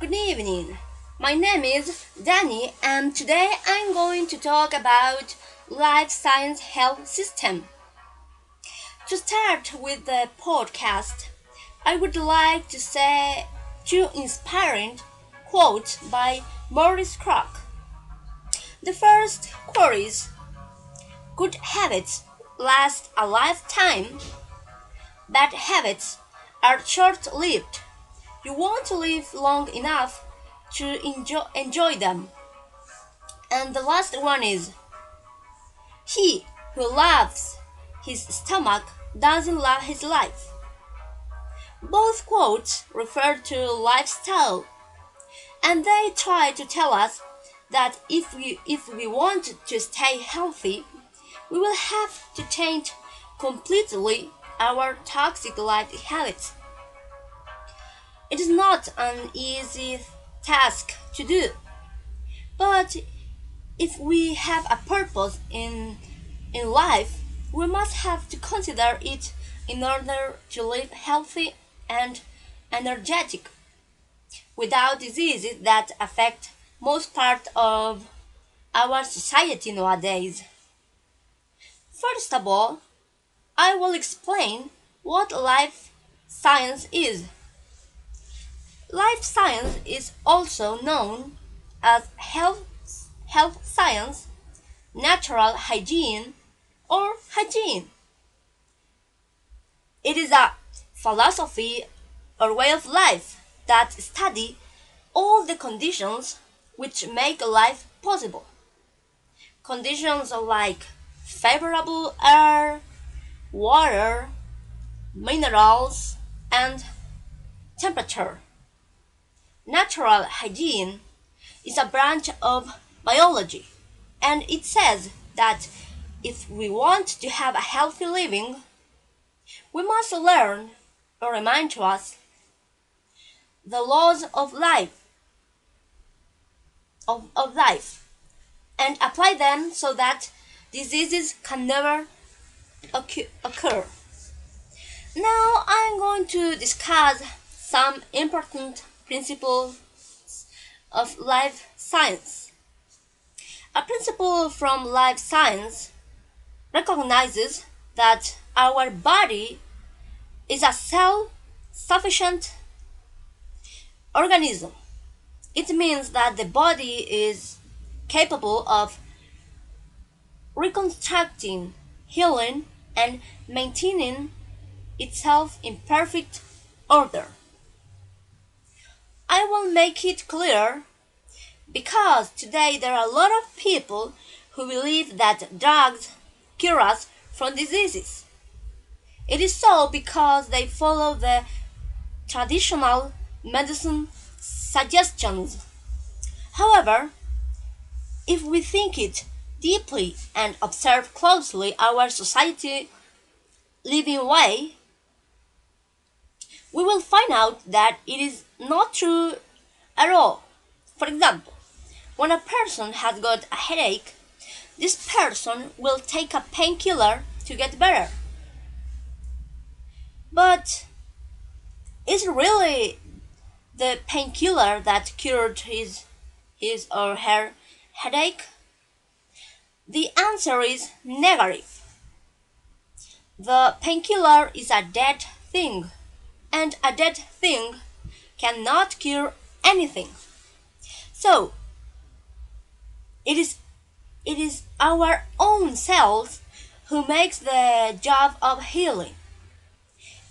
Good evening. My name is Danny and today I'm going to talk about life science health system. To start with the podcast, I would like to say two inspiring quotes by Maurice Kroc. The first quote is Good habits last a lifetime. Bad habits are short lived. You want to live long enough to enjoy, enjoy them. And the last one is He who loves his stomach doesn't love his life. Both quotes refer to lifestyle, and they try to tell us that if we, if we want to stay healthy, we will have to change completely our toxic life habits. It is not an easy task to do, but if we have a purpose in, in life, we must have to consider it in order to live healthy and energetic without diseases that affect most part of our society nowadays. First of all, I will explain what life science is. Life science is also known as health, health science, natural hygiene, or hygiene. It is a philosophy or way of life that study all the conditions which make life possible. Conditions like favorable air, water, minerals, and temperature. Natural hygiene is a branch of biology, and it says that if we want to have a healthy living, we must learn or remind to us the laws of life of, of life and apply them so that diseases can never occur. Now I'm going to discuss some important principles of life science. A principle from life science recognizes that our body is a self sufficient organism. It means that the body is capable of reconstructing, healing, and maintaining itself in perfect order. I will make it clear because today there are a lot of people who believe that drugs cure us from diseases. It is so because they follow the traditional medicine suggestions. However, if we think it deeply and observe closely our society living way, we will find out that it is not true at all. For example, when a person has got a headache, this person will take a painkiller to get better. But is really the painkiller that cured his his or her headache? The answer is negative. The painkiller is a dead thing, and a dead thing cannot cure anything. So, it is it is our own cells who makes the job of healing.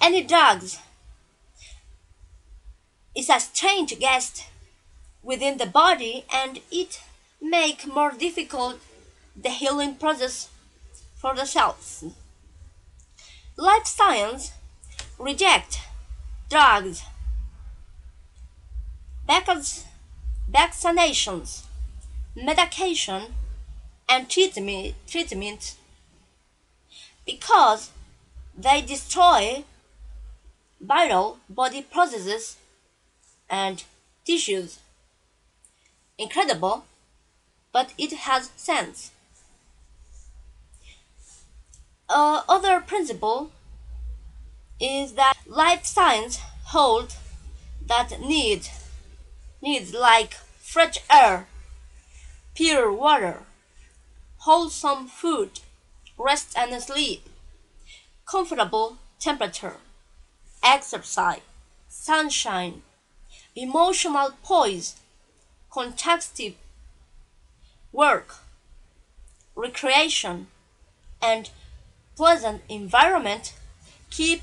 Any drugs is a strange guest within the body and it make more difficult the healing process for the cells. Life science reject drugs, vaccinations, medication, and treatment, because they destroy vital body processes and tissues. Incredible, but it has sense. Uh, other principle is that life science hold that need needs like fresh air, pure water, wholesome food, rest and sleep, comfortable temperature, exercise, sunshine, emotional poise, constructive work, recreation, and pleasant environment keep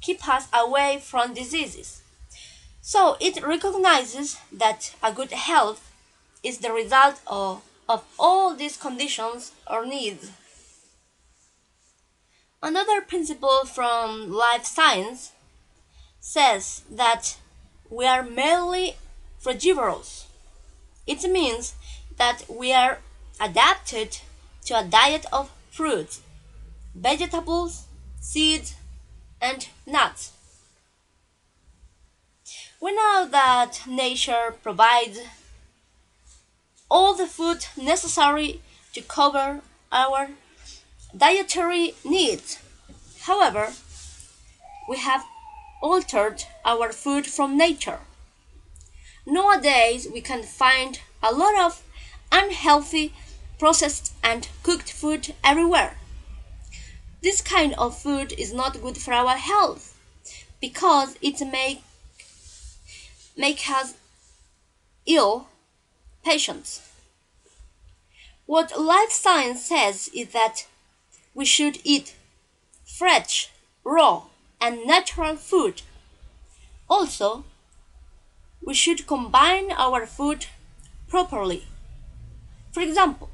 keep us away from diseases. So it recognizes that a good health is the result of, of all these conditions or needs. Another principle from life science says that we are merely frugivorous. It means that we are adapted to a diet of fruits, vegetables, seeds, and nuts. We know that nature provides all the food necessary to cover our dietary needs. However, we have altered our food from nature. Nowadays, we can find a lot of unhealthy processed and cooked food everywhere. This kind of food is not good for our health because it may make us ill patients. What life science says is that we should eat fresh, raw, and natural food. Also, we should combine our food properly. For example,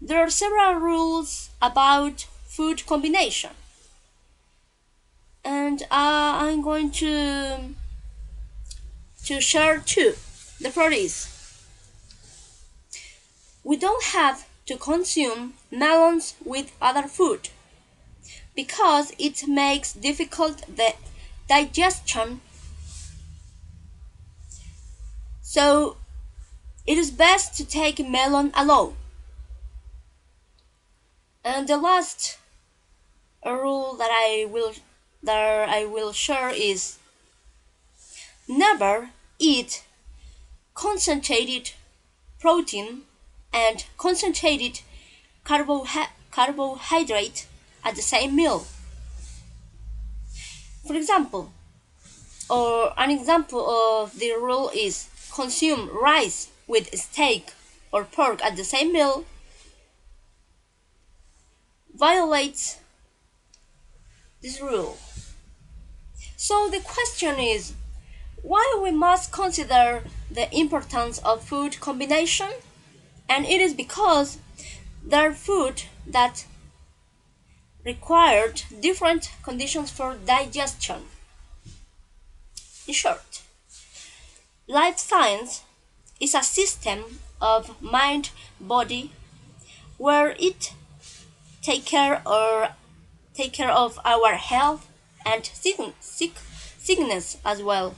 there are several rules about food combination. And uh, I'm going to to share two. The is we don't have to consume melons with other food because it makes difficult the digestion. So it is best to take melon alone. And the last rule that I will that I will share is never eat concentrated protein and concentrated carbohy carbohydrate at the same meal. For example, or an example of the rule is consume rice with steak or pork at the same meal violates this rule. So the question is why we must consider the importance of food combination? And it is because there are food that required different conditions for digestion. In short, life science is a system of mind body where it take care or take care of our health and sick, sick, sickness as well.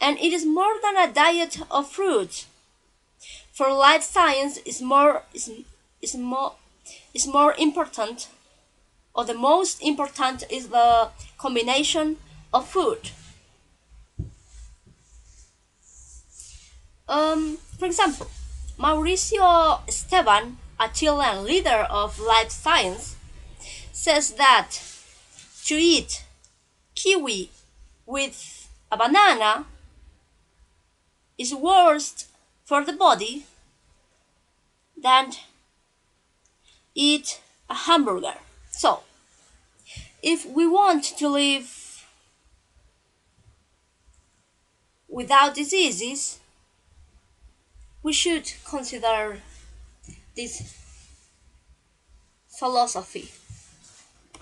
And it is more than a diet of fruits. For life science is more is, is more is more important or the most important is the combination of food. Um, for example, Mauricio Esteban a Chilean leader of life science, says that to eat kiwi with a banana is worse for the body than eat a hamburger. So, if we want to live without diseases, we should consider this philosophy.